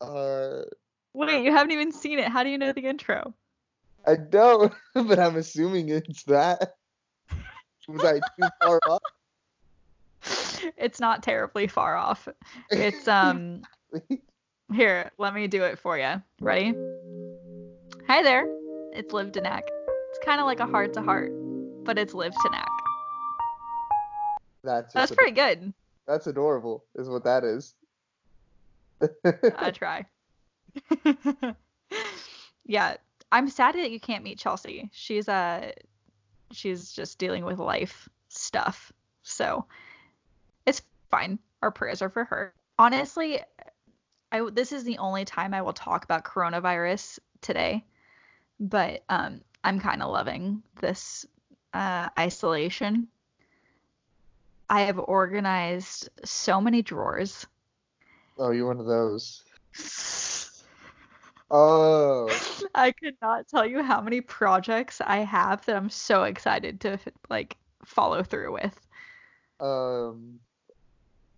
Uh, Wait, you haven't even seen it. How do you know the intro? I don't, but I'm assuming it's that. Was I too far off? It's not terribly far off. It's um here, let me do it for you. Ready? Hi there. It's Liv Danak. It's kind of like a heart to heart, but it's Liv Danak. That's That's pretty good. That's adorable, is what that is. I try. yeah, I'm sad that you can't meet Chelsea. She's uh she's just dealing with life stuff. So it's fine. Our prayers are for her. Honestly, I this is the only time I will talk about coronavirus today. But um I'm kind of loving this uh isolation. I have organized so many drawers. Oh, you're one of those. Oh, I could not tell you how many projects I have that I'm so excited to like follow through with. um,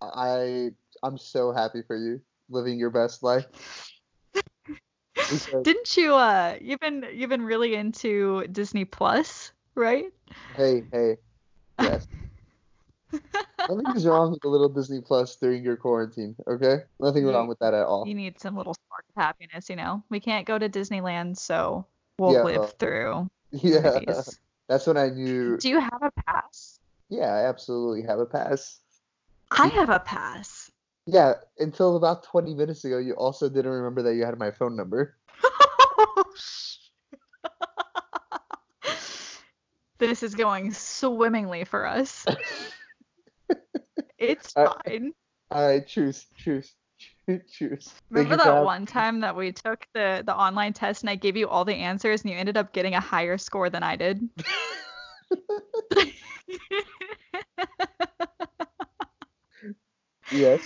I I'm so happy for you living your best life. Because, Didn't you uh you've been you've been really into Disney Plus, right? hey, hey, yes. Nothing is wrong with a little Disney Plus during your quarantine, okay? Nothing wrong with that at all. You need some little spark of happiness, you know. We can't go to Disneyland, so we'll Yeah. live uh, through Yeah, movies. that's when I knew. Do you have a pass? Yeah, I absolutely have a pass. I have a pass. Yeah, until about 20 minutes ago, you also didn't remember that you had my phone number. Oh, this is going swimmingly for us. It's I- fine. I truce, choose, choose, Thank Remember that having- one time that we took the the online test and I gave you all the answers and you ended up getting a higher score than I did? Yes.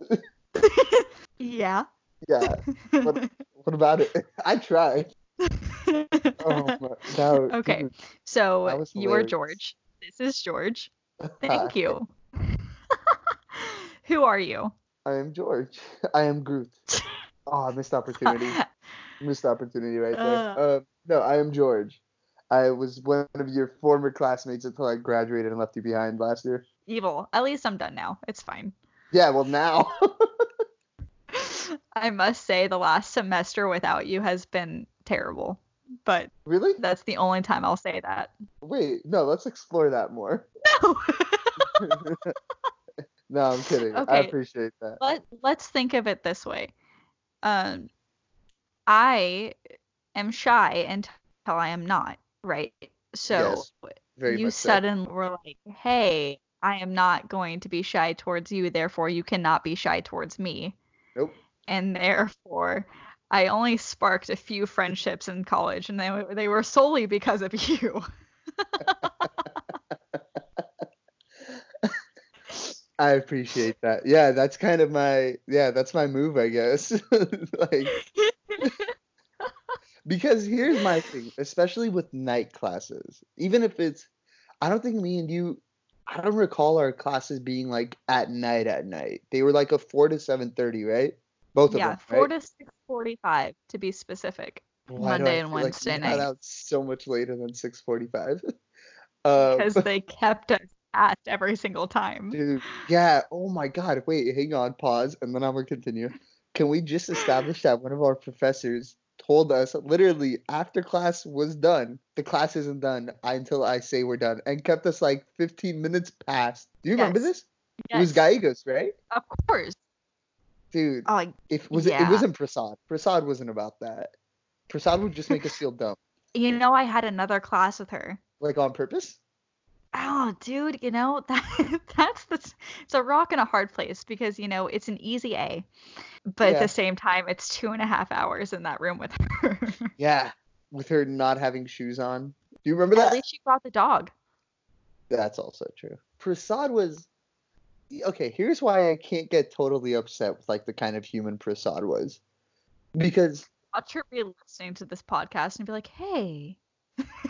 yeah. Yeah. What, what about it? I tried. Oh my. Okay. dude, So you are. George. This is George. Thank you. Who are you? I am George. I am Groot. Oh, missed opportunity. Missed opportunity right there. Uh. No, I am George. I was one of your former classmates until I graduated and left you behind last year. Evil. At least I'm done now. It's fine. Yeah, well now. I must say the last semester without you has been terrible. But really? that's the only time I'll say that. Wait, no, let's explore that more. No. No, I'm kidding. I Okay. appreciate that. Let let's think of it this way. Um I am shy until I am not, right? So Yes, you much so. suddenly were like, "Hey, I am not going to be shy towards you, therefore you cannot be shy towards me." Nope. And therefore I only sparked a few friendships in college and they they were solely because of you. I appreciate that. Yeah, that's kind of my yeah, that's my move, I guess. like because here's my thing, especially with night classes. Even if it's I don't think me and you I don't recall our classes being like at night at night. They were like a 4 to 7:30, right? Both of yeah, them, 4 right? to 6:45 to be specific. Why Monday and feel like Wednesday night. out so much later than 6:45? um, because they kept us at every single time. Dude, yeah. Oh my God. Wait, hang on. Pause, and then I'm gonna continue. Can we just establish that one of our professors told us literally after class was done, the class isn't done until I say we're done, and kept us like 15 minutes past. Do you remember Yes. this? It was Yes, Gallegos, right? of course. Dude, Oh, if was it, it wasn't Prasad. Prasad wasn't about that. Prasad would just make us feel dumb, you know, I had another class with her. like on purpose. Oh, dude, you know that that's the it's a rock and a hard place because you know it's an easy A, but at the same time it's two and a half hours in that room with her. Yeah, with her not having shoes on. Do you remember At that? least she brought the dog. That's also true. Prasad was okay. Here's why I can't get totally upset with like the kind of human Prasad was, because Watch her be listening to this podcast and be like, "Hey,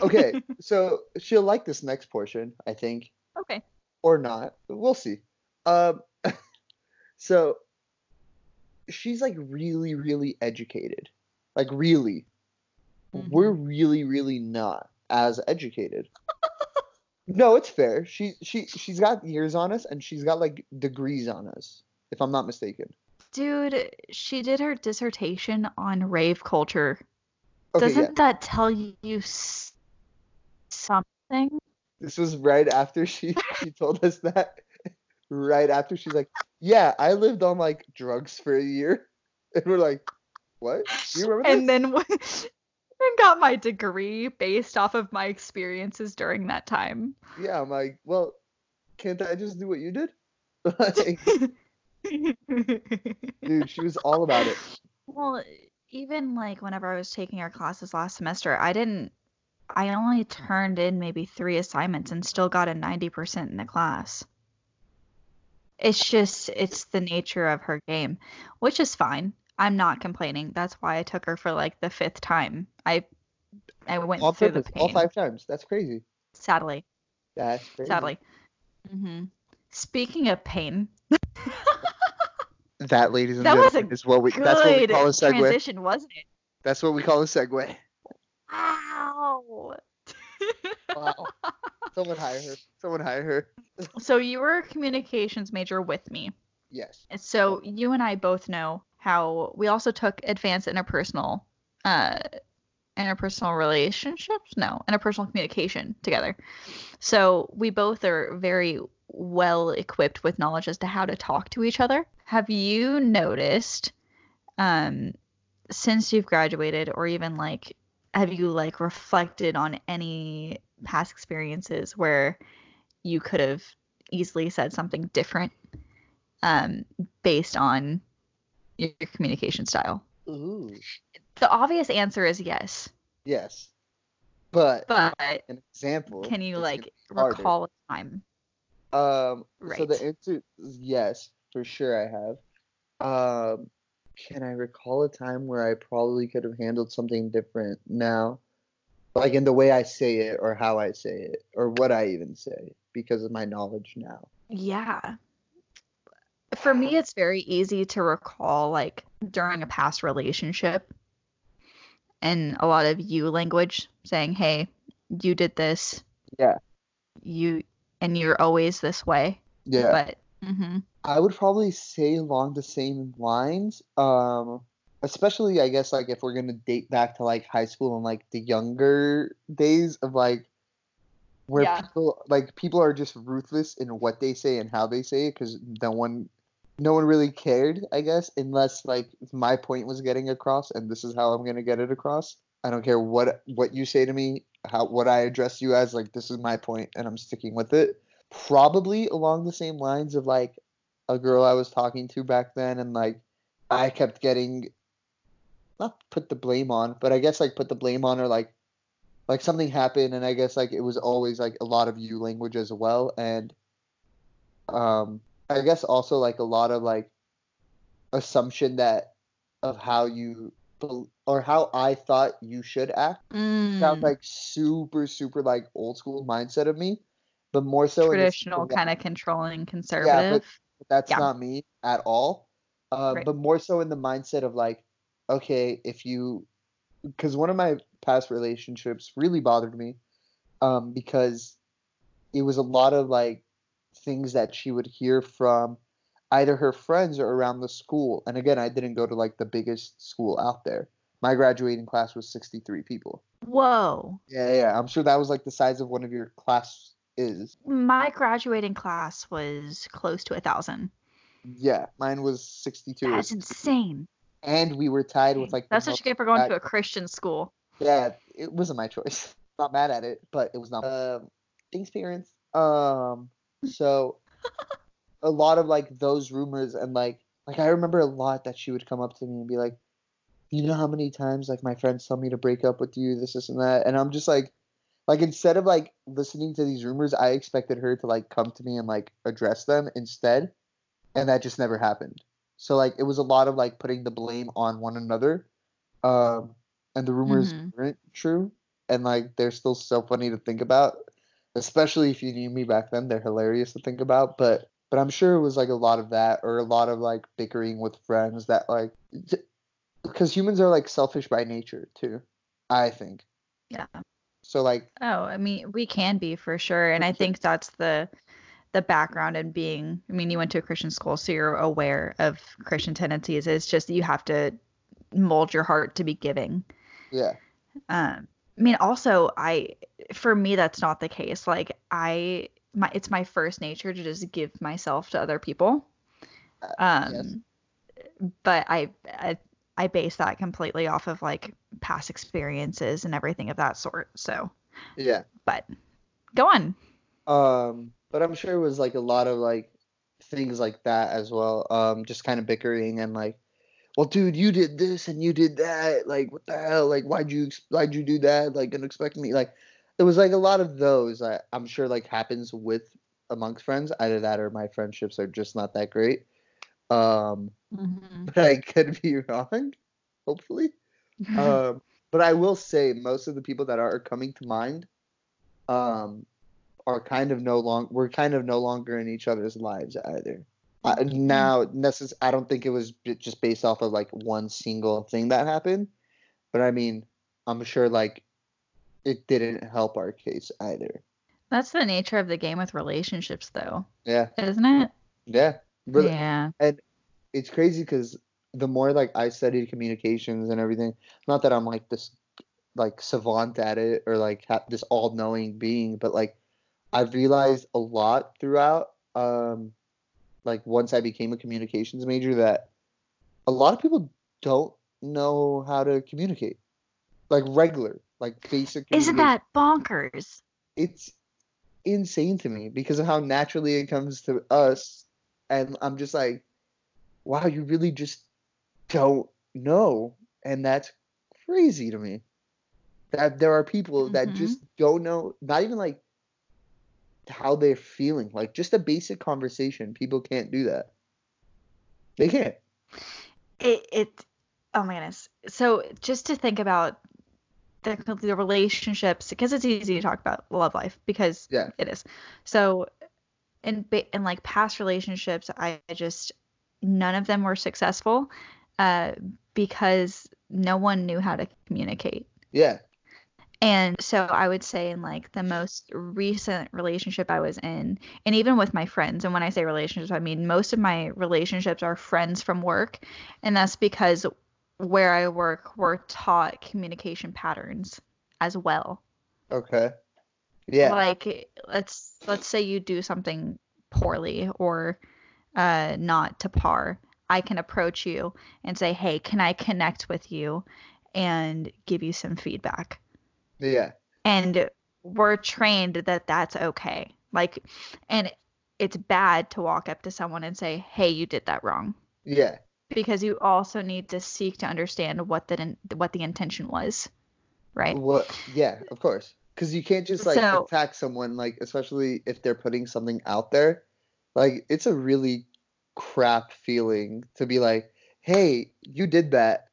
okay, so she'll like this next portion, I think, okay, or not. We'll see. Um, so she's like really, really educated. Like really. Mhm. We're really, really not as educated. no, it's fair. She she she's got years on us and she's got like degrees on us, if I'm not mistaken. Dude, she did her dissertation on rave culture. Okay, Doesn't yeah. that tell you something? This was right after she she told us that. Right after she's like, "Yeah, I lived on like drugs for a year," and we're like, "What? Do you remember And then and got my degree based off of my experiences during that time. Yeah, I'm like, "Well, can't I just do what you did?" like, dude, she was all about it. Well, even like whenever I was taking our classes last semester, I didn't I only turned in maybe three assignments and still got a 90% in the class. It's just it's the nature of her game, which is fine. I'm not complaining. That's why I took her for like the fifth time. I I went On through the purpose, all pain. five times. That's crazy. Sadly, That's crazy. sadly. hmm Speaking of pain, That, ladies and That gentlemen, is what we. That's what we call a segue. transition, wasn't it? That's what we call a segue. Ow. Wow. Someone hire her. Someone hire her. So you were a communications major with me. Yes. So you and I both know how we also took advanced interpersonal uh interpersonal relationships? No, interpersonal communication together. So we both are very well equipped with knowledge as to how to talk to each other. Have you noticed um since you've graduated or even like have you like reflected on any past experiences where you could have easily said something different um, based on your communication style? Ooh. The obvious answer is yes, Yes. But but an example. can you like gonna be harder. recall a time? Um. So the answer is yes, for sure I have. Um. Can I recall a time where I probably could have handled something different now? Like in the way I say it, or how I say it, or what I even say, because of my knowledge now. Yeah. For me, it's very easy to recall like during a past relationship and a lot of you language saying, hey, you did this. Yeah. You, and you're always this way. Yeah. But, hmm I would probably say along the same lines. Um, especially I guess like if we're gonna date back to like high school and like the younger days of like where Yeah. people like people are just ruthless in what they say and how they say it because no one no one really cared I guess unless like my point was getting across and this is how I'm gonna get it across. I don't care what what you say to me, how what I address you as like this is my point and I'm sticking with it. Probably along the same lines of like a girl I was talking to back then, and like I kept getting not put the blame on, but I guess like put the blame on her like like something happened, and I guess like it was always like a lot of you language as well, and um I guess also like a lot of like assumption that of how you or how I thought you should act Mm, sounds like super super like old school mindset of me, but more so in the sense traditional kind of controlling conservative. Yeah, but that's Yeah. not me at all. Uh, Right. But more so in the mindset of like, okay, if you, because one of my past relationships really bothered me, um, because it was a lot of like things that she would hear from either her friends or around the school. And again, I didn't go to like the biggest school out there. My graduating class was 63 people. Whoa. Yeah, yeah. I'm sure that was like the size of one of your class is. My graduating class was close to a thousand. Yeah, mine was 62. or That's insane. and we were tied with like That's what you get for going to a Christian school. yeah it wasn't my choice not mad at it but it was not um thanks parents um so a lot of like those rumors and like like i remember a lot that she would come up to me and be like you know how many times like my friends tell me to break up with you this this and that and i'm just like like instead of like listening to these rumors i expected her to like come to me and like address them instead and that just never happened so like it was a lot of like putting the blame on one another um and the rumors Mhm. weren't true and like they're still so funny to think about especially if you knew me back then they're hilarious to think about but but I'm sure it was like a lot of that or a lot of like bickering with friends that like because humans are like selfish by nature too. I think. Yeah. So like Oh, I mean, we can be for sure, and I think that's the the background in being. I mean, you went to a Christian school, so you're aware of Christian tendencies. It's just you have to mold your heart to be giving. yeah. Um, I mean, also, I for me that's not the case. Like I, my it's my first nature to just give myself to other people. Um, yes. but I, I I base that completely off of like past experiences and everything of that sort. So, Yeah. but go on. Um, but I'm sure it was like a lot of like things like that as well. Um, just kind of bickering and like, well, dude, you did this and you did that. Like, what the hell? Like, why'd you why'd you do that? Like, and expect me? Like, it was like a lot of those. I, I'm sure like happens with amongst friends. Either that or my friendships are just not that great. Um, but I could be wrong. Hopefully. um, but I will say most of the people that are coming to mind um, are kind of no long we're kind of no longer in each other's lives either. Uh, now, necess- I don't think it was j- just based off of like one single thing that happened, but I mean, I'm sure like it didn't help our case either. That's the nature of the game with relationships, though, Yeah, isn't it? yeah. But yeah. And it's crazy because the more like I studied communications and everything, not that I'm like this like savant at it or like ha- this all-knowing being, but like I've realized a lot throughout um like once I became a communications major that a lot of people don't know how to communicate. Like regular, like basic Isn't that bonkers? it's insane to me because of how naturally it comes to us. And i'm just like wow you really just don't know. And that's crazy to me. That there are people that Mhm. just don't know not even like how they're feeling. Like just a basic conversation. People can't do that. They can't. It it oh my goodness. So just to think about the the relationships because it's easy to talk about love life because Yeah. it is. So in in like past relationships, I just none of them were successful uh because no one knew how to communicate. yeah And so I would say in like the most recent relationship I was in, and even with my friends, and when I say relationships, I mean most of my relationships are friends from work, and that's because where I work, we're taught communication patterns as well. okay yeah Like let's let's say you do something poorly or uh, not to par. I can approach you and say, "Hey, can I connect with you and give you some feedback?" yeah and we're trained that that's okay like and it's bad to walk up to someone and say hey you did that wrong yeah because you also need to seek to understand what the what the intention was right What? Yeah, of course. Because you can't just like So- attack someone, like especially if they're putting something out there. Like it's a really crap feeling to be like, "Hey, you did that.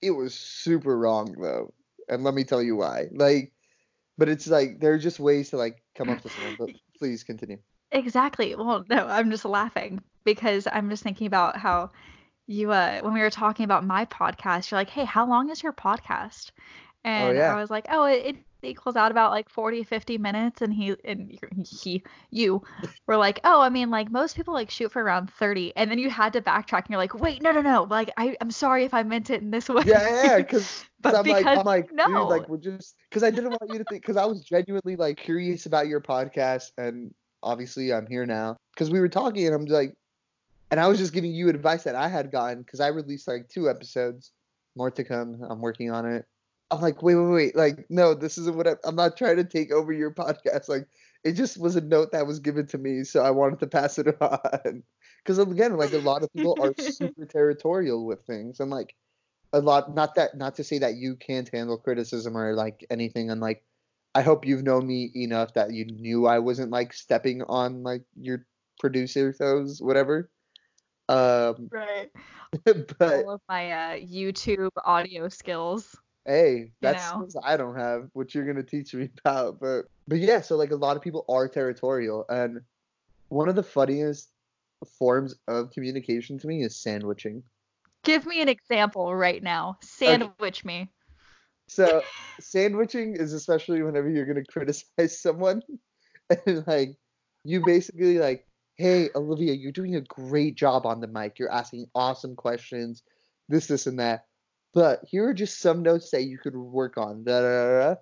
It was super wrong though, and let me tell you why." Like, but it's like there are just ways to like come up to someone. But please continue. exactly well no i'm just laughing because i'm just thinking about how you uh when we were talking about my podcast you're like hey how long is your podcast? And yeah. i was like oh it, it equals out about like 40 50 minutes. And he and you- he you were like oh i mean like most people like shoot for around 30 and then you had to backtrack and you're like wait no no no. Like I, i'm sorry if i meant it in this way. Yeah, yeah, because But I'm like, because- I'm like, no. dude, like we're just because I didn't want you to think because I was genuinely like curious about your podcast, and obviously I'm here now. Because we were talking, and I'm like, and I was just giving you advice that I had gotten because I released like two episodes, more to come. I'm working on it. I'm like, wait, wait, wait, like no, this isn't what I, I'm not trying to take over your podcast. Like it just was a note that was given to me, so I wanted to pass it on. Because again, like a lot of people are super territorial with things, and like a lot not that not to say that you can't handle criticism or like anything and like i hope you've known me enough that you knew i wasn't like stepping on like your producer toes whatever um right but all of my uh youtube audio skills hey that's know. i don't have what you're gonna teach me about but but yeah so like a lot of people are territorial and one of the funniest forms of communication to me is sandwiching. Give me an example right now. Sandwich me. So sandwiching is especially whenever you're gonna criticize someone, and like you basically like, hey Olivia, you're doing a great job on the mic. You're asking awesome questions, this, this, and that. But here are just some notes that you could work on. Da, da, da.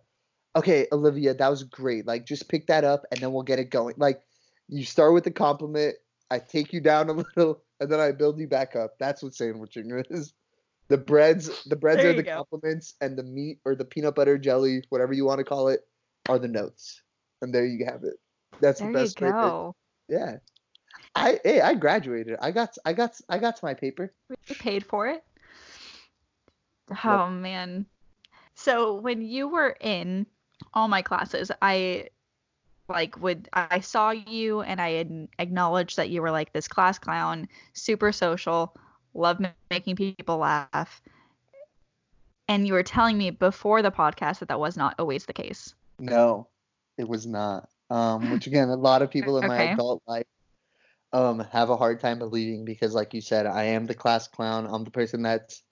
Okay, Olivia, that was great. Like just pick that up and then we'll get it going. Like you start with the compliment, I take you down a little, and then I build you back up. That's what sandwiching is. The breads, the breads There are the go. compliments, and the meat or the peanut butter jelly, whatever you want to call it, are the notes. And there you have it. That's There the best way. to- go. Yeah. I hey, I graduated. I got I got I got to my paper. We paid for it. Oh man. So when you were in all my classes, I like would I saw you and I acknowledged that you were like this class clown, super social, love making people laugh. And you were telling me before the podcast that that was not always the case. No, it was not. Um, which again, a lot of people in my adult life um have a hard time believing because, like you said, I am the class clown. I'm the person that's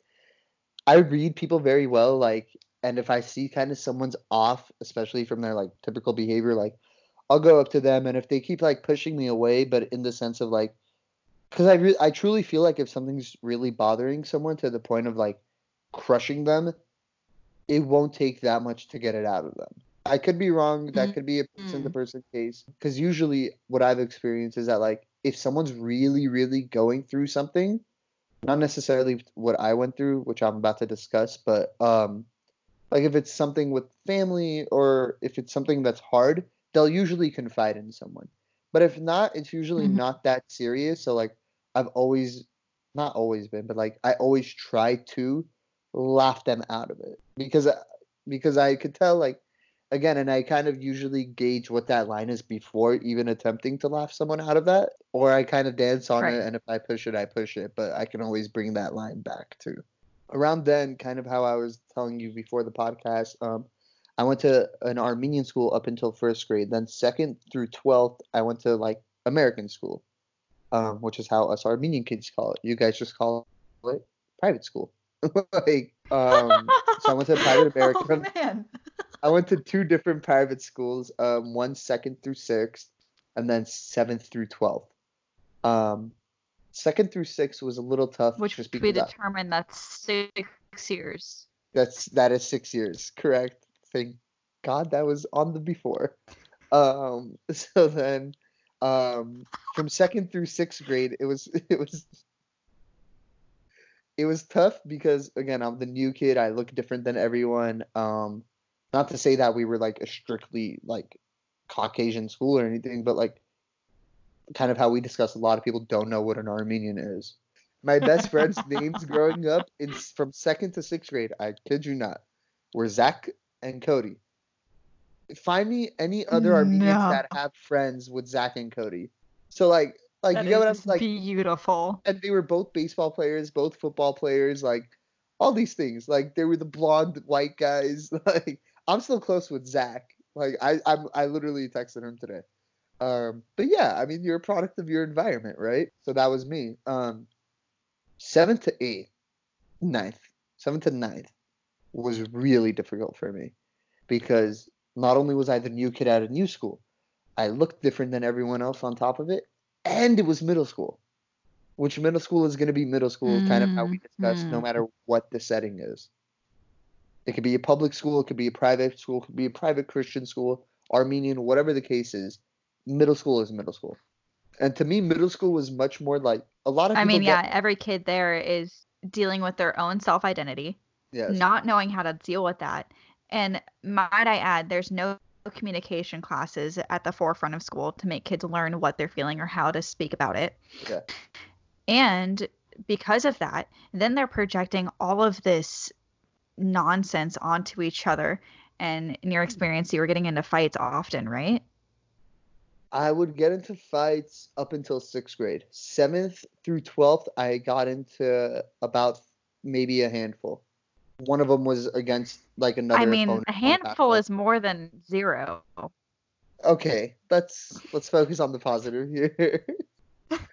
I read people very well, like, and if I see kind of someone's off, especially from their like typical behavior, like I'll go up to them, and if they keep like pushing me away, but in the sense of like, because I re- I truly feel like if something's really bothering someone to the point of like crushing them, it won't take that much to get it out of them. I could be wrong. That could be a person to person case. Because usually, what I've experienced is that like if someone's really, really going through something, not necessarily what I went through, which I'm about to discuss, but um, like if it's something with family or if it's something that's hard, they'll usually confide in someone. But if not, it's usually Mhm. not that serious. So like I've always, not always been, but like I always try to laugh them out of it because because I could tell like again and I kind of usually gauge what that line is before even attempting to laugh someone out of that or I kind of dance on Right. it and if I push it I push it but I can always bring that line back too. Around then kind of how I was telling you before the podcast um I went to an Armenian school up until first grade then second through 12th I went to like American school um which is how us Armenian kids call it. You guys just call it private school. like um so I went to private American Oh man. I went to two different private schools, um, one second through sixth, and then seventh through twelfth. Um, second through sixth was a little tough, Which just we because that- determined that's six years. that's that is six years, correct? Thank God that was on the before. Um, so then, um, from second through sixth grade, it was it was it was tough because again, I'm the new kid. I look different than everyone. Um, not to say that we were like a strictly like Caucasian school or anything, but like kind of how we discuss. A lot of people don't know what an Armenian is. My best friends' names growing up in from second to sixth grade, I kid you not, were Zach and Cody. Find me any other Armenians No. that have friends with Zach and Cody. So like, like That you get what I'm like, beautiful. and they were both baseball players, both football players, like all these things. Like they were the blonde white guys. Like I'm still close with Zach. Like I I'm, I literally texted him today. Um, but yeah, I mean you're a product of your environment, right? So that was me. Um, seventh to eighth, ninth, seventh to ninth was really difficult for me because not only was I the new kid at a new school, I looked different than everyone else on top of it, and it was middle school which middle school is going to be middle school, kind of how we discussed, no Mhm. matter what the setting is. It could be a public school, it could be a private school, it could be a private Christian school, Armenian, whatever the case is. Middle school is middle school. And to me, middle school was much more like a lot of I mean, get- yeah, every kid there is dealing with their own self identity, Yes. not knowing how to deal with that. And might I add, there's no communication classes at the forefront of school to make kids learn what they're feeling or how to speak about it. Yeah. And because of that, then they're projecting all of this nonsense onto each other. And in your experience, you were getting into fights often, right? I would get into fights up until sixth grade. Seventh through twelfth, I got into about maybe a handful. One of them was against like another. I mean, a handful is more than zero. okay. Let's let's focus on the positive here.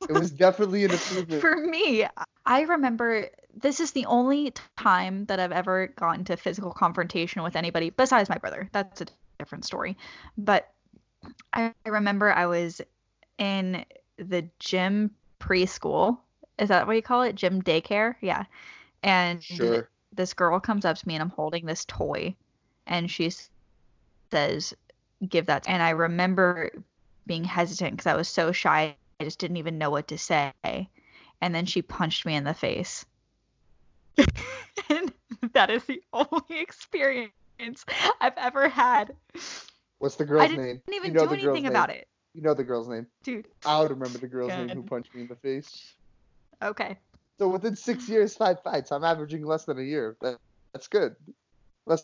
It was definitely an improvement. For me, I remember this is the only time that I've ever gotten to physical confrontation with anybody besides my brother. That's a different story. But I remember I was in the gym preschool. Is that what you call it? Gym daycare? Yeah. And Sure. this girl comes up to me and I'm holding this toy and she says, Give that. And I remember being hesitant because I was so shy. I just didn't even know what to say. And then she punched me in the face. and that is the only experience I've ever had. What's the girl's name? I didn't name? even you know do anything name. about it, You know the girl's name. dude. I would remember the girl's name who punched me in the face. Okay. So within six years, five fights. I'm averaging less than a year. That, that's good. Less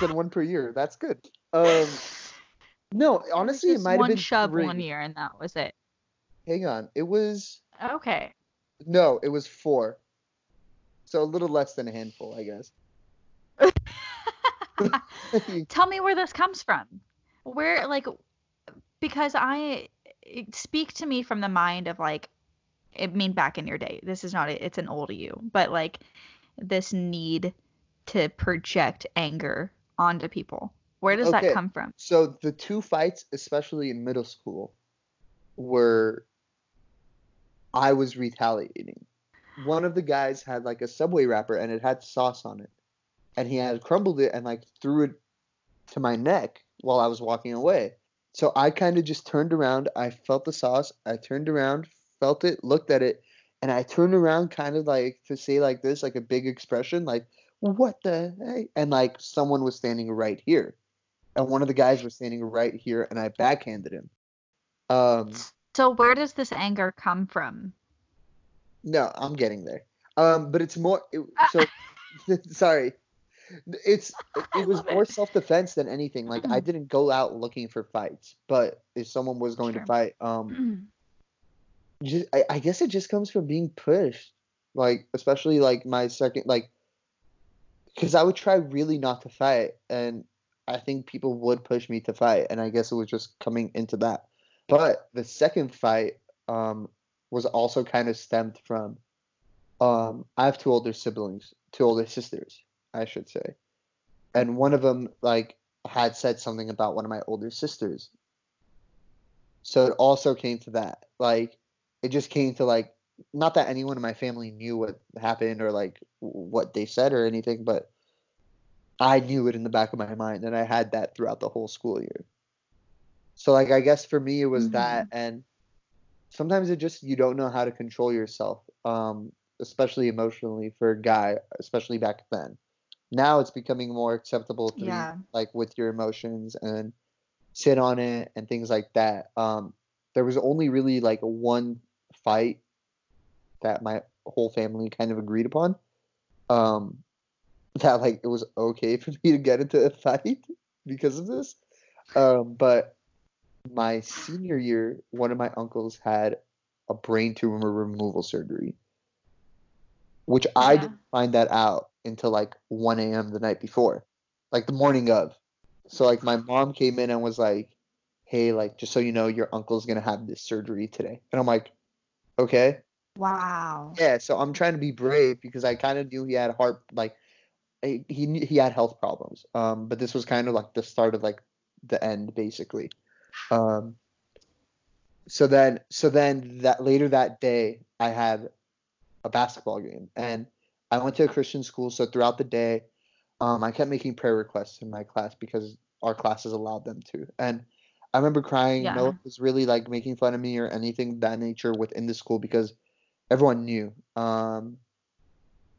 than one per year. That's good. Um, no, honestly, it might have one been shove three. one year and that was it. Hang on, it was Okay. no, it was four. So a little less than a handful, I guess. Tell me where this comes from. Where like because I speak to me from the mind of like I mean back in your day. This is not a, it's an old you, but like this need to project anger onto people. Where does Okay. that come from? So the two fights, especially in middle school, were I was retaliating. One of the guys had like a subway wrapper and it had sauce on it. And he had crumbled it and like threw it to my neck while I was walking away. So I kind of just turned around. I felt the sauce. I turned around, felt it, looked at it, and I turned around kind of like to say like this, like a big expression, like, what the? And like someone was standing right here and one of the guys was standing right here, and I backhanded him. Um, So where does this anger come from? No, I'm getting there. Um, but it's more. It, so, sorry, it's it was love it. more self defense than anything. Like I didn't go out looking for fights, but if someone was going Sure. to fight, um, just, I, I guess it just comes from being pushed. Like especially like my second like, because I would try really not to fight, and I think people would push me to fight, and I guess it was just coming into that. But the second fight um, was also kind of stemmed from um, I have two older siblings, two older sisters, I should say, and one of them like had said something about one of my older sisters. So it also came to that, like it just came to like not that anyone in my family knew what happened or like what they said or anything, but I knew it in the back of my mind, and I had that throughout the whole school year. So like I guess for me it was that and sometimes it just you don't know how to control yourself um especially emotionally for a guy especially back then. Now it's becoming more acceptable to Yeah. be like with your emotions and sit on it and things like that. Um there was only really like one fight that my whole family kind of agreed upon. Um that like it was okay for me to get into a fight because of this. Um, but my senior year, one of my uncles had a brain tumor removal surgery, which I didn't find that out until like 1 a.m. the night before, like the morning of. So like my mom came in and was like, "Hey, like just so you know, your uncle's gonna have this surgery today," and I'm like, "Okay." Wow. Yeah, so I'm trying to be brave because I kind of knew he had heart like he he he had health problems. Um, but this was kind of like the start of like the end basically. Um, so then so then that later that day I had a basketball game and I went to a Christian school. So throughout the day, um, I kept making prayer requests in my class because our classes allowed them to. And I remember crying. Yeah. No one was really like making fun of me or anything of that nature within the school because everyone knew. Um,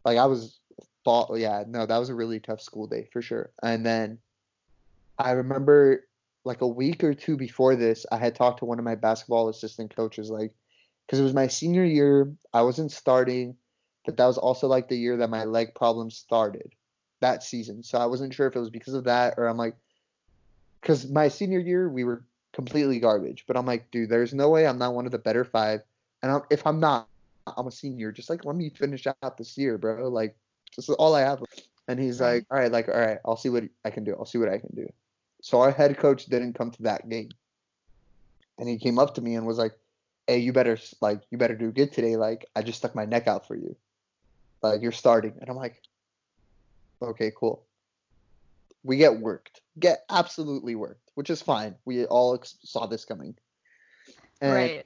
like I was, thought, yeah, no, that was a really tough school day for sure. And then I remember like a week or two before this, I had talked to one of my basketball assistant coaches, like, because it was my senior year, I wasn't starting, but that was also like the year that my leg problem started that season. So I wasn't sure if it was because of that or I'm like, because my senior year we were completely garbage, but I'm like, dude, there's no way I'm not one of the better five, and I'm, if I'm not, I'm a senior. Just like let me finish out this year, bro. Like this is all I have. And he's like, all right, like all right, I'll see what I can do. I'll see what I can do. So our head coach didn't come to that game, and he came up to me and was like, hey, you better like you better do good today. Like I just stuck my neck out for you. Like you're starting, and I'm like, okay, cool. We get worked, get absolutely worked, which is fine. We all ex- saw this coming. And right.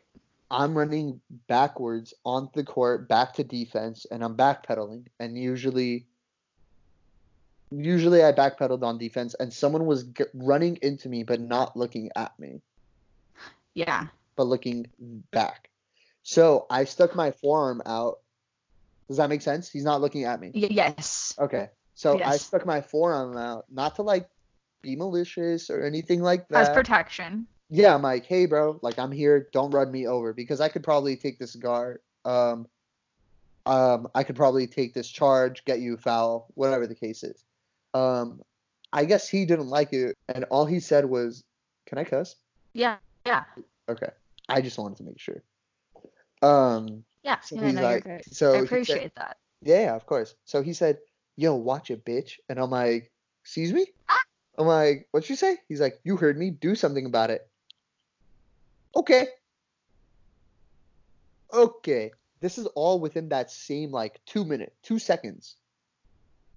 I'm running backwards on the court, back to defense, and I'm backpedaling. And usually, usually I backpedaled on defense, and someone was g- running into me, but not looking at me, Yeah. but looking back. So I stuck my forearm out. Does that make sense? He's not looking at me. Yes. Okay. So I stuck my forearm out, not to like be malicious or anything like that. As protection. yeah, I'm like, hey, bro, like I'm here. Don't run me over because I could probably take this guard. Um, um, I could probably take this charge, get you foul, whatever the case is. Um, I guess he didn't like it, and all he said was, "Can I cuss?" Yeah. Yeah. Okay, I just wanted to make sure. Um, Yeah. so yeah, he's no, you're like, good. so I he said- appreciate that. Yeah, yeah, of course. So he said, "Yo, watch it, bitch," and I'm like, "Excuse me?" I'm like, "What'd you say?" He's like, "You heard me. Do something about it." Okay. Okay. This is all within that same like two minute, two seconds.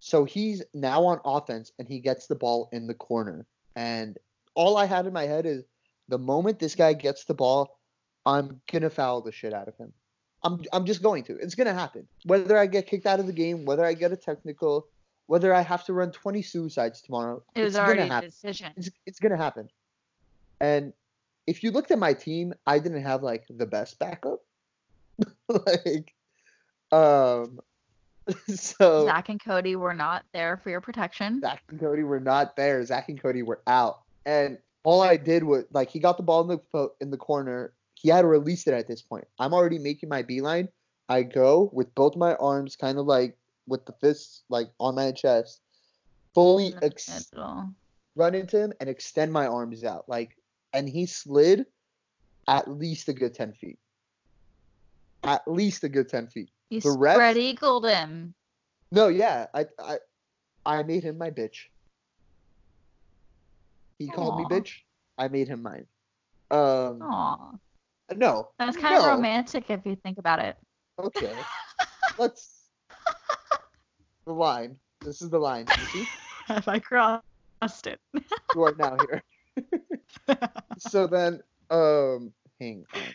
So he's now on offense and he gets the ball in the corner. And all I had in my head is the moment this guy gets the ball, I'm gonna foul the shit out of him. I'm I'm just going to. It's gonna happen. Whether I get kicked out of the game, whether I get a technical, whether I have to run 20 suicides tomorrow, It was it's already a happen. decision. It's it's gonna happen. And if you looked at my team, I didn't have like the best backup. like, um, so Zach and Cody were not there for your protection. Zach and Cody were not there. Zach and Cody were out, and all I did was like he got the ball in the fo- in the corner. He had released it at this point. I'm already making my beeline. I go with both my arms, kind of like with the fists like on my chest, fully ex- run into him and extend my arms out. Like, and he slid at least a good 10 feet. At least a good 10 feet. You The spread eagled him. No, yeah, I, I, I made him my bitch. He called me bitch. I made him mine. Um, Aw. no, That's kind of romantic if you think about it. okay. Let's. The line. This is the line. You see? Have I crossed it? You are now here. so then, um, hang on.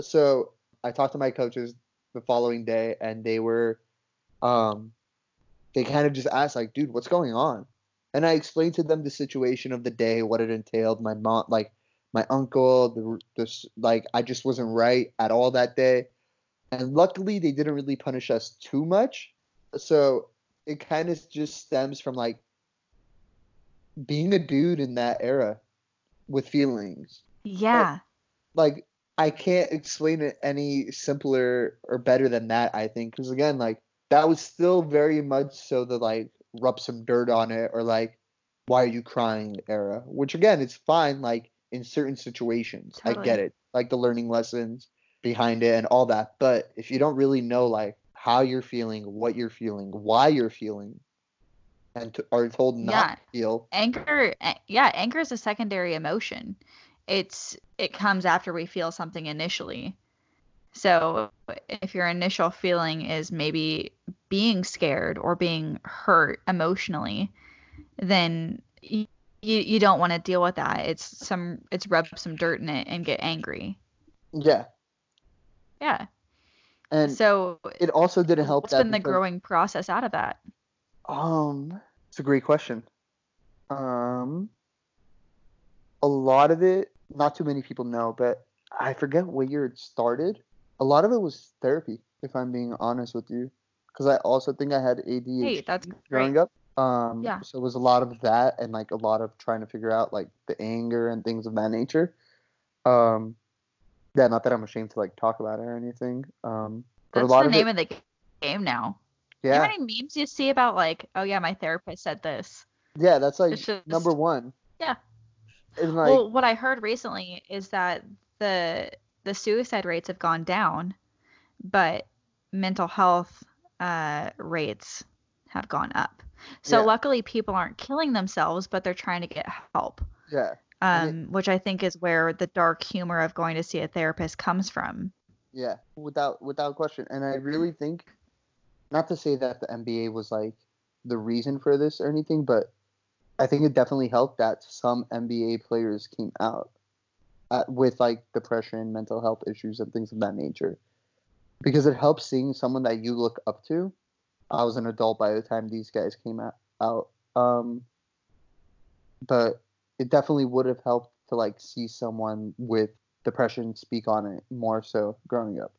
So I talked to my coaches the following day, and they were, um, they kind of just asked like, "Dude, what's going on?" And I explained to them the situation of the day, what it entailed. My mom, like my uncle, the this, like I just wasn't right at all that day, and luckily they didn't really punish us too much. So it kind of just stems from like being a dude in that era with feelings. yeah. Like I can't explain it any simpler or better than that. I think because again, like that was still very much so the like rub some dirt on it or like why are you crying era. Which again, it's fine. Like in certain situations, I get it. Like the learning lessons behind it and all that. But if you don't really know like how you're feeling, what you're feeling, why you're feeling, and to, are told not Yeah. to feel, Anger, a- yeah, anger is a secondary emotion. It's it comes after we feel something initially. So if your initial feeling is maybe being scared or being hurt emotionally, then you you don't want to deal with that. It's some it's rub some dirt in it and get angry. yeah. Yeah. And So it also didn't help what's that been the growing process out of that? Um, it's a great question. Um, a lot of it, not too many people know, but I forget what year it started. A lot of it was therapy, if I'm being honest with you, because I also think I had ADHD Hey, that's growing great. up. Um, Yeah. so it was a lot of that and like a lot of trying to figure out like the anger and things of that nature. Um, yeah, not that I'm ashamed to like talk about it or anything. Um, but That's a lot the of name it, of the game now. You know yeah, how many memes you see about like, oh yeah, my therapist said this. yeah, that's like just- number one. Yeah. And like, well, what I heard recently is that the the suicide rates have gone down, but mental health uh, rates have gone up. So Yeah. luckily, people aren't killing themselves, but they're trying to get help. yeah. Um, which I think is where the dark humor of going to see a therapist comes from. Yeah, without without question. And I really think, not to say that the NBA was like the reason for this or anything, but I think it definitely helped that some NBA players came out uh, with like depression, mental health issues, and things of that nature, because it helps seeing someone that you look up to. I was an adult by the time these guys came out. Um, but it definitely would have helped to like see someone with depression speak on it more so growing up.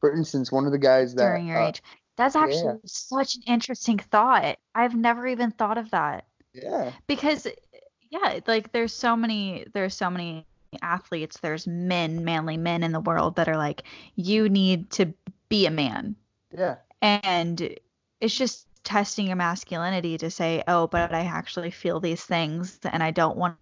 For instance, one of the guys that during your uh, age. That's actually yeah. such an interesting thought. I've never even thought of that. Yeah, Because yeah, like there's so many there's so many athletes, there's men, manly men in the world that are like you need to be a man. yeah, And it's just testing your masculinity to say, "Oh, but I actually feel these things and I don't want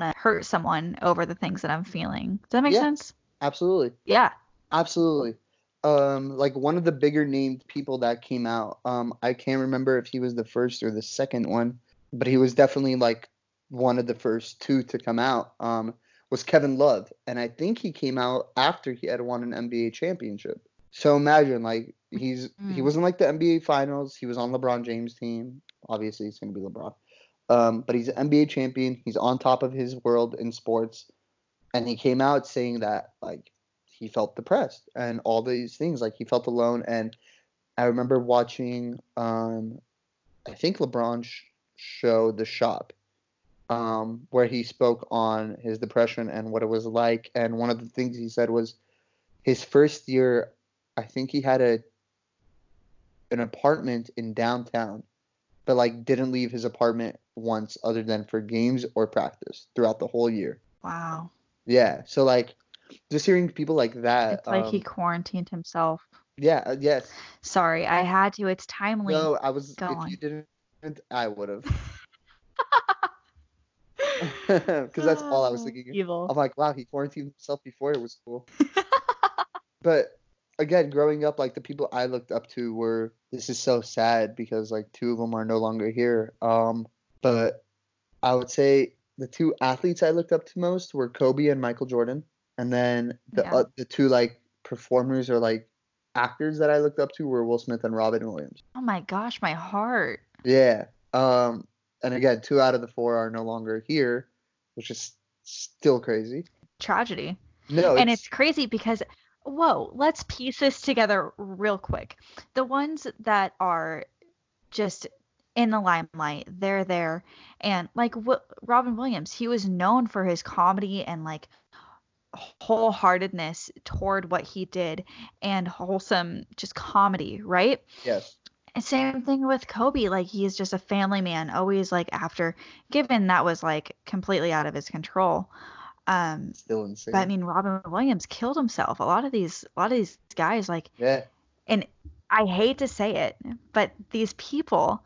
to hurt someone over the things that I'm feeling." Does that make Yeah. sense? absolutely. Yeah. Absolutely. Um, like one of the bigger named people that came out. Um, I can't remember if he was the first or the second one, but he was definitely like one of the first two to come out. Um, was Kevin Love, and I think he came out after he had won an NBA championship. So imagine like he's he Mm. was in like the NBA finals. He was on LeBron James' team. Obviously, he's gonna be LeBron. Um, but he's an NBA champion. He's on top of his world in sports, and he came out saying that like he felt depressed and all these things like he felt alone and i remember watching um i think lebron sh- show the shop um where he spoke on his depression and what it was like and one of the things he said was his first year i think he had a an apartment in downtown but like didn't leave his apartment once other than for games or practice throughout the whole year Wow. yeah so like just hearing people like that It's like he um, quarantined himself. Yeah, uh, yes. Sorry, I had to. It's timely. No, I was. Go if on. you didn't, I would have. Because that's all I was thinking. Evil. I'm like, wow, he quarantined himself before it was cool. but again, growing up, like the people I looked up to were. This is so sad because like two of them are no longer here. Um, but I would say the two athletes I looked up to most were Kobe and Michael Jordan, and then the Yeah. uh, the two like performers or like actors that I looked up to were Will Smith and Robin Williams. Oh my gosh, my heart. Yeah. Um, and again, two out of the four are no longer here, which is still crazy. Tragedy. No, and it's crazy because whoa let's piece this together real quick the ones that are just in the limelight they're there and like what robin williams he was known for his comedy and like wholeheartedness toward what he did and wholesome just comedy right yes, and same thing with Kobe. Like he's just a family man, always like after given that was like completely out of his control. Um still insane. but I mean Robin Williams killed himself. A lot of these a lot of these guys like yeah, and I hate to say it, but these people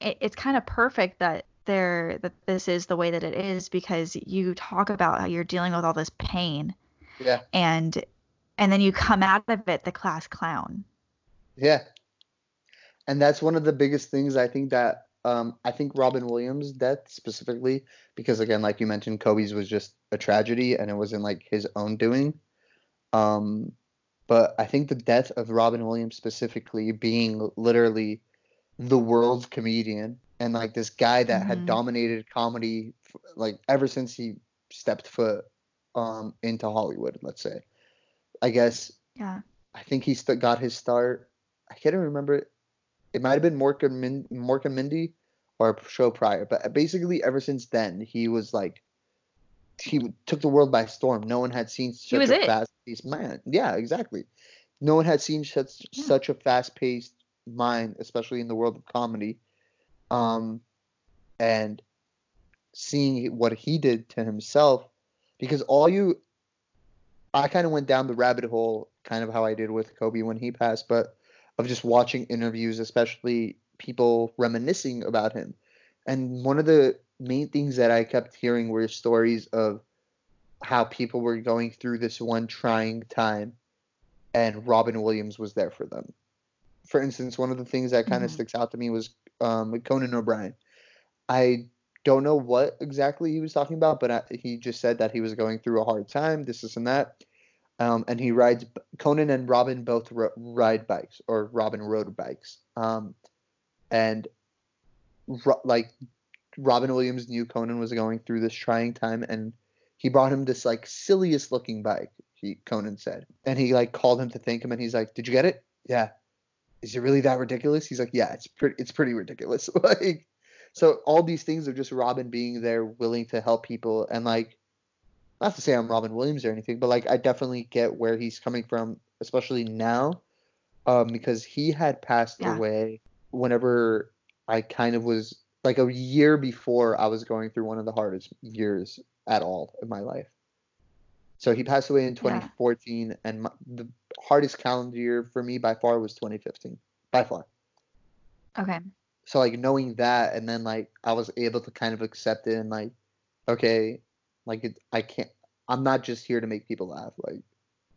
it, it's kind of perfect that they're that this is the way that it is because you talk about how you're dealing with all this pain yeah, and and then you come out of it the class clown. yeah. And that's one of the biggest things I think that um, I think Robin Williams' death specifically, because again, like you mentioned, Kobe's was just a tragedy and it wasn't like his own doing. Um, but I think the death of Robin Williams specifically being literally the world's comedian and like this guy that had Mhm. dominated comedy like ever since he stepped foot um into Hollywood, let's say. I guess Yeah. I think he st- got his start. I can't even remember. It might have been Mork and, Min- Mindy or a show prior, but basically ever since then he was like he took the world by storm. No one had seen such a fast-paced man. Yeah, exactly. No one had seen such Yeah. such a fast-paced mind, especially in the world of comedy. Um, and seeing what he did to himself, because all you, I kind of went down the rabbit hole, kind of how I did with Kobe when he passed, but of just watching interviews, especially people reminiscing about him. And one of the main things that I kept hearing were stories of how people were going through this one trying time and Robin Williams was there for them. For instance, one of the things that kind of Mhm. sticks out to me was um, Conan O'Brien. I don't know what exactly he was talking about, but I, he just said that he was going through a hard time, this, this, and that. Um, and he rides Conan and Robin both ro- ride bikes, or Robin rode bikes. Um, and ro- like Robin Williams knew Conan was going through this trying time, and he brought him this like silliest looking bike. He Conan said, and he like called him to thank him, and he's like, "Did you get it? Yeah. Is it really that ridiculous?" He's like, "Yeah, it's pretty. It's pretty ridiculous." like, so all these things are just Robin being there, willing to help people, and like, not to say I'm Robin Williams or anything, but like I definitely get where he's coming from, especially now, um, because he had passed Yeah. away whenever I kind of was like a year before I was going through one of the hardest years at all in my life. So he passed away in Yeah. 2014, and my, the hardest calendar year for me by far was 2015, by far. Okay. So like knowing that, and then like I was able to kind of accept it and like, okay, like it, I can't, I'm not just here to make people laugh. Like,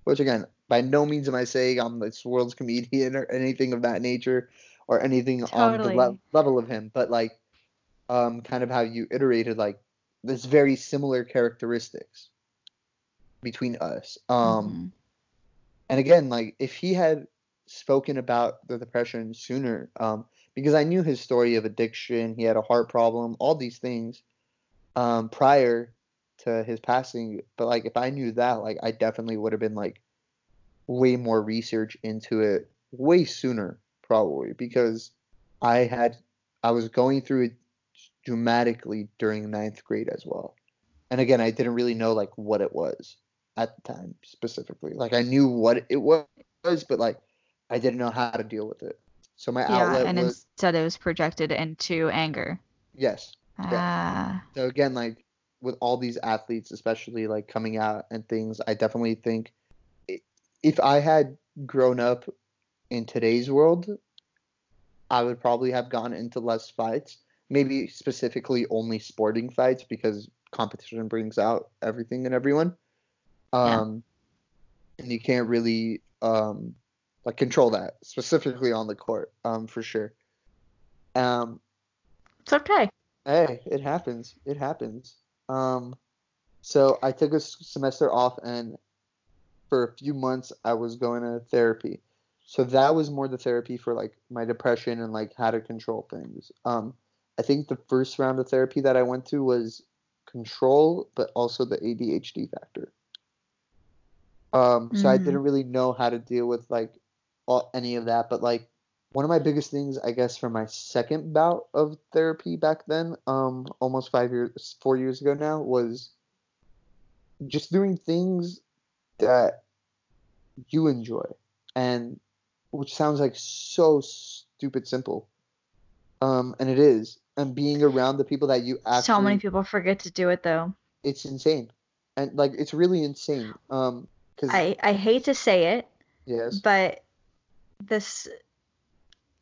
which again, by no means am I saying I'm this world's comedian or anything of that nature, or anything on the le- level of him, but like, um, kind of how you iterated, like, there's very similar characteristics between us. Um, Mhm. and again, like if he had spoken about the depression sooner, um, because I knew his story of addiction, he had a heart problem, all these things, um, prior to his passing. But like if I knew that, like I definitely would have been like way more research into it way sooner, probably, because I had I was going through it dramatically during ninth grade as well. And again, I didn't really know like what it was at the time specifically. Like I knew what it was, but like I didn't know how to deal with it. So my Yeah, outlet and was instead it was projected into anger. yes. Ah. So again, like with all these athletes, especially like coming out and things, I definitely think if I had grown up in today's world, I would probably have gone into less fights. Maybe specifically only sporting fights because competition brings out everything and everyone. Yeah. Um, and you can't really um like control that specifically on the court, um, for sure. Um, It's okay. Hey, it happens. It happens. Um, so I took a semester off, and for a few months I was going to therapy. So that was more the therapy for like my depression and like how to control things. Um, I think the first round of therapy that I went to was control, but also the ADHD factor. Um, so I Mm. didn't really know how to deal with like all, any of that, but like one of my biggest things, I guess, for my second bout of therapy back then, um, almost five years, four years ago now, was just doing things that you enjoy, and which sounds like so stupid simple, um, and it is, and being around the people that you actually, so many people forget to do it though. it's insane, and like it's really insane, um, because I I hate to say it, yes, but this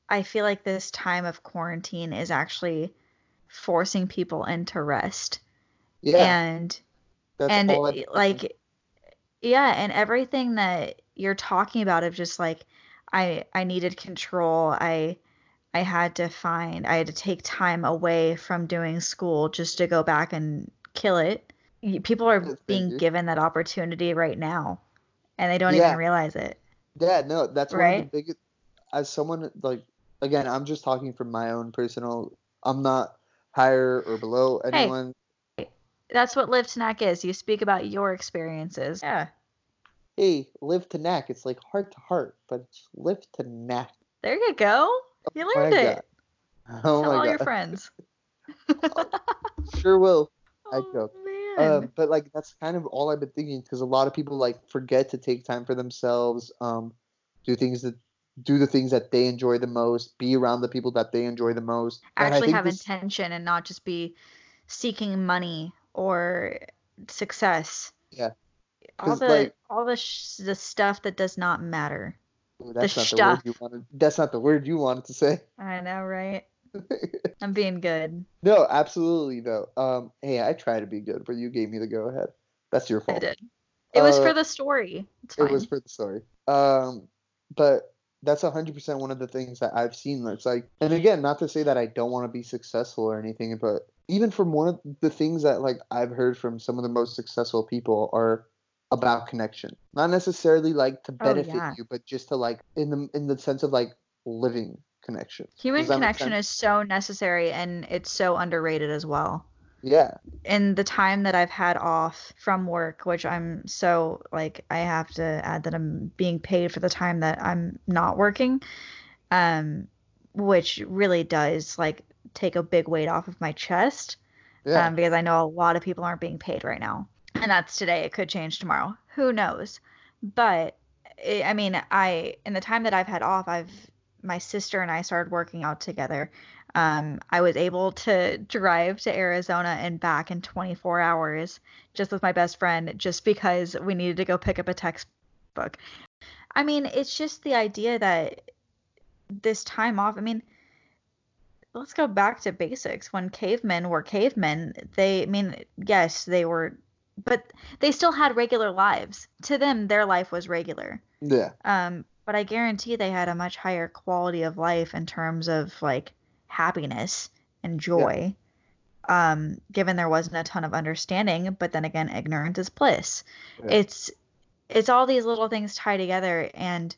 I feel like this time of quarantine is actually forcing people into rest. yeah, And that's and all eh, like yeah, and everything that you're talking about of just like I I needed control. I I had to find I had to take time away from doing school just to go back and kill it. People are being given that opportunity right now and they don't Yeah. even realize it. Yeah, no, that's one of Right? the biggest. As someone like, again, I'm just talking from my own personal. I'm not higher or below anyone. Hey, That's what Live to Knack is. You speak about your experiences. Yeah. Hey, live to knack. It's like heart to heart, but it's live to knack. There you go. You my learned it. God. Oh Tell my all your friends. sure will. I oh, joke. man. Um, but like that's kind of all I've been thinking because a lot of people like forget to take time for themselves, um, do things that do the things that they enjoy the most, be around the people that they enjoy the most. Actually have this- intention and not just be seeking money or success. Yeah. All the like- all the sh- the stuff that does not matter. Ooh, that's not the stuff. word you wanted. That's not the word you wanted to say. I know, right? I'm being good. No, absolutely no. Um, hey, I try to be good, but you gave me the go ahead. That's your fault. I did. It was Uh, for the story. It was for the story. Um, but that's hundred percent one of the things that I've seen. That's like, and again, not to say that I don't want to be successful or anything, but even from one of the things that like I've heard from some of the most successful people are about connection. Not necessarily like to Oh, benefit yeah. you, but just to like in the in the sense of like living connection. Human Does that make connection is so necessary and it's so underrated as well. Yeah. in the time that I've had off from work, which I'm so like I have to add that I'm being paid for the time that I'm not working, um, which really does like take a big weight off of my chest, Yeah. um, because I know a lot of people aren't being paid right now, and that's today. It could change tomorrow. Who knows? But i I mean, I in the time that I've had off, I've my sister and I started working out together. Um, I was able to drive to Arizona and back in 24 hours just with my best friend, just because we needed to go pick up a textbook. I mean, it's just the idea that this time off, I mean, let's go back to basics. When cavemen were cavemen, they, I mean, yes, they were, but they still had regular lives. To them, their life was regular. yeah. Um, but I guarantee they had a much higher quality of life in terms of like happiness and joy. Um, given there wasn't a ton of understanding, but then again, ignorance is bliss. Yeah. It's it's all these little things tied together, and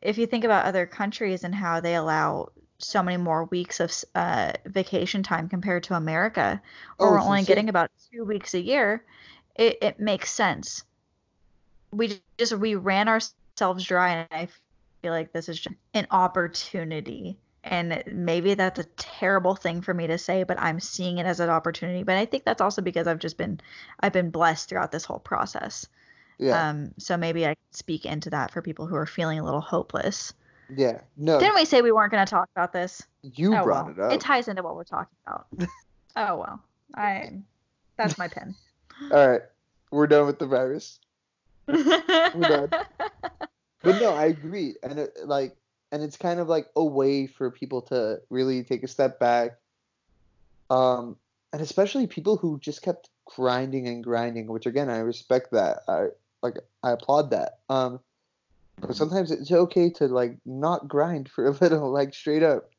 if you think about other countries and how they allow so many more weeks of uh, vacation time compared to America, Oh, or we're only getting about two weeks a year, it, it makes sense. We just we ran ourselves dry, and I feel like this is just an opportunity. And maybe that's a terrible thing for me to say, but I'm seeing it as an opportunity. But I think that's also because I've just been I've been blessed throughout this whole process. Yeah. Um, so maybe I can speak into that for people who are feeling a little hopeless. yeah. No. Didn't we say we weren't going to talk about this? you oh brought well, it up. it ties into what we're talking about. oh well, I that's my pin. All right. We're done with the virus. done. But no, I agree, and it, like, and it's kind of like a way for people to really take a step back, um, and especially people who just kept grinding and grinding, which again I respect that. I like I applaud that. Um, but sometimes it's okay to like not grind for a little, like straight up.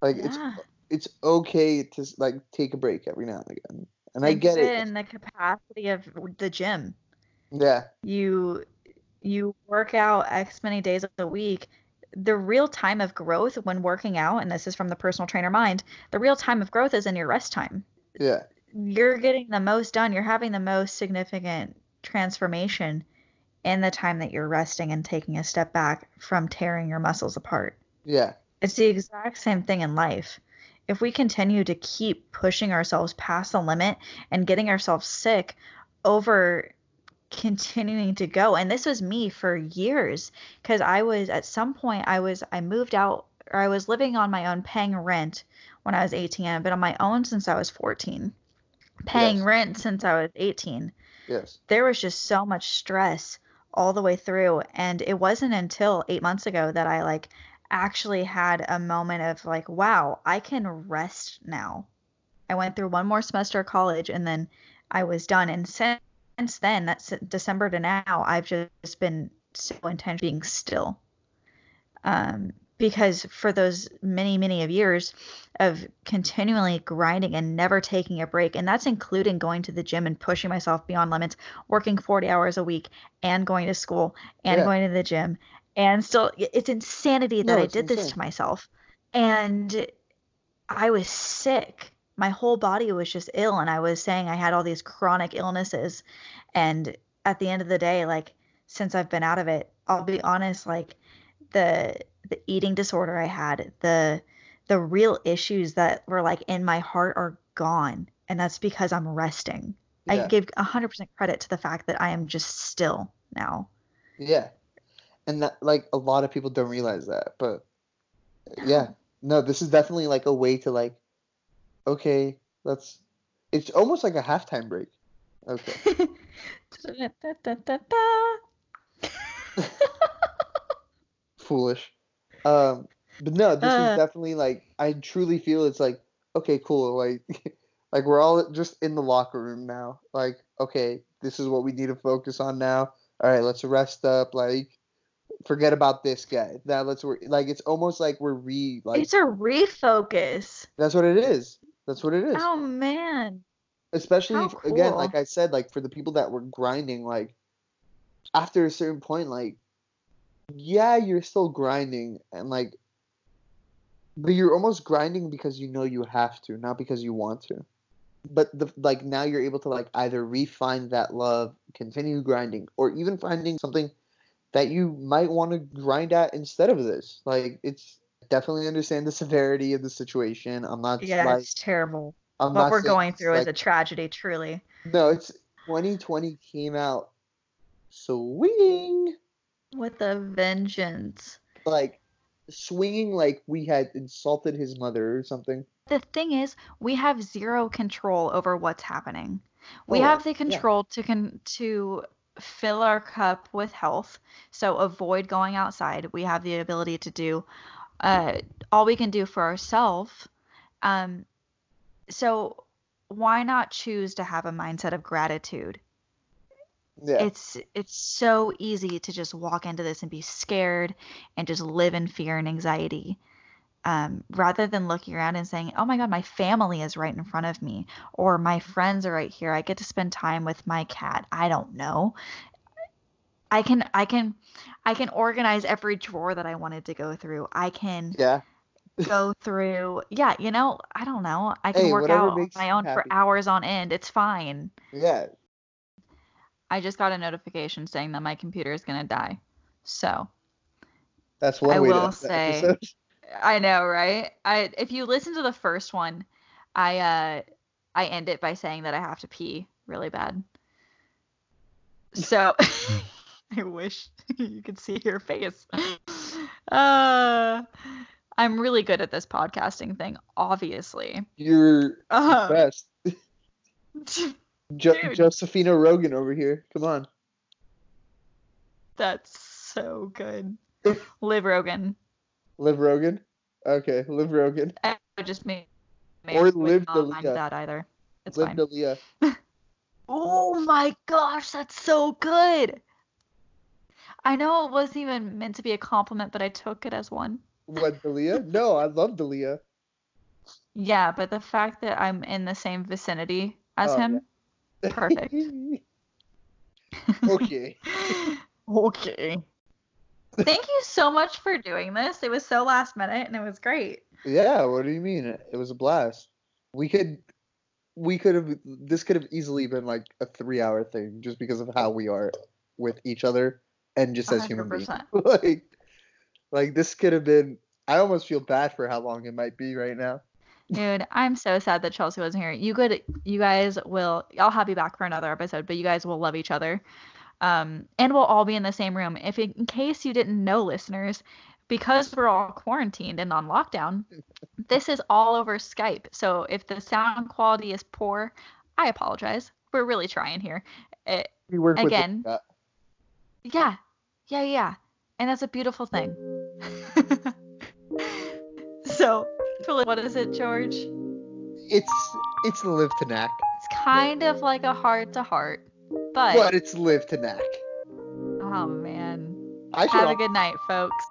Like it's yeah. it's okay to like take a break every now and again, and I get it. in the capacity of the gym. Yeah, You you work out X many days of the week. The real time of growth when working out, and this is from the personal trainer mind, the real time of growth is in your rest time. yeah, You're getting the most done. You're having the most significant transformation in the time that you're resting and taking a step back from tearing your muscles apart. yeah, It's the exact same thing in life. If we continue to keep pushing ourselves past the limit and getting ourselves sick over continuing to go, and this was me for years because I was at some point I was I moved out or I was living on my own paying rent when I was 18. I've been on my own since I was 14. Paying Yes. rent since I was 18 yes, there was just so much stress all the way through and it wasn't until 8 months ago that I like actually had a moment of like wow, I can rest now. I went through one more semester of college and then I was done and since then that's December to now I've just been so intense being still. Um because for those many many of years of continually grinding and never taking a break and that's including going to the gym and pushing myself beyond limits working 40 hours a week and going to school and Yeah. going to the gym and still it's insanity that No, I it's did this to myself and I was sick my whole body was just ill and I was saying I had all these chronic illnesses. And at the end of the day like since I've been out of it I'll be honest like the the eating disorder I had the the real issues that were like in my heart are gone. And that's because I'm resting. I give 100% credit to the fact that I am just still now. Yeah. And that like a lot of people don't realize that, but yeah. No, this is definitely like a way to like okay, let's it's almost like a halftime break. Okay. Foolish. Um but no, this Uh. is definitely like I truly feel it's like okay, cool, like like we're all just in the locker room now. Like, okay, this is what we need to focus on now. All right, let's rest up, like forget about this guy. Now let's work like it's almost like we're re like it's a refocus That's what it is. That's what it is. Oh man. Especially if, again, like I said, like for the people that were grinding, like after a certain point, like yeah, you're still grinding and like but you're almost grinding because you know you have to, not because you want to. But the like now you're able to like either refine that love, continue grinding, or even finding something that you might want to grind at instead of this. Like it's definitely understand the severity of the situation. I'm not Yeah, like it's terrible. I'm what we're going through is a tragedy, truly. no, it's 2020 came out swinging With a vengeance. like swinging like we had insulted his mother or something. The thing is, we have zero control over what's happening. We Oh, have the yeah. control to con- to fill our cup with health, so avoid going outside. We have the ability to do uh, all we can do for ourselves. Um, so why not choose to have a mindset of gratitude? Yeah. it's it's so easy to just walk into this and be scared and just live in fear and anxiety um, rather than looking around and saying oh my god my family is right in front of me or my friends are right here i get to spend time with my cat i don't know i can i can i can organize every drawer that i wanted to go through i can yeah. go through yeah you know i don't know i can Hey, work out on my own for hours on end it's fine Yeah. I just got a notification saying that my computer is gonna die. So That's one I way will say- episode. I know, right? I if you listen to the first one, I uh I end it by saying that I have to pee really bad. So I wish you could see your face. Uh I'm really good at this podcasting thing, obviously. You're Uh, best. Jo- Josephina Rogan over here. Come on. that's so good. Liv Rogan. Liv Rogan. Okay, Liv Rogan. I just made, made Or Liv not mind that either. It's Liv fine. Dalia. Oh my gosh, that's so good. I know it wasn't even meant to be a compliment, but I took it as one. What Dalia? No, I love Dalia. Yeah, but the fact that I'm in the same vicinity as Oh, him, perfect. okay. okay. Thank you so much for doing this. It was so last minute and it was great. Yeah, what do you mean? It was a blast. We could we could have this could have easily been like a 3-hour thing just because of how we are with each other and just as human beings. like like this could have been I almost feel bad for how long it might be right now. Dude, I'm so sad that Chelsea wasn't here. You could, you guys will. I'll have you back for another episode, but you guys will love each other, um, and we'll all be in the same room. If in case you didn't know, listeners, because we're all quarantined and on lockdown, this is all over Skype. So if the sound quality is poor, I apologize. We're really trying here. Eh, We work with Again. yeah, yeah, yeah, and that's a beautiful thing. so, what is it, George? It's it's live to knack. It's kind of like a heart to heart, but But it's live to knack. oh man. I Have a good night, folks.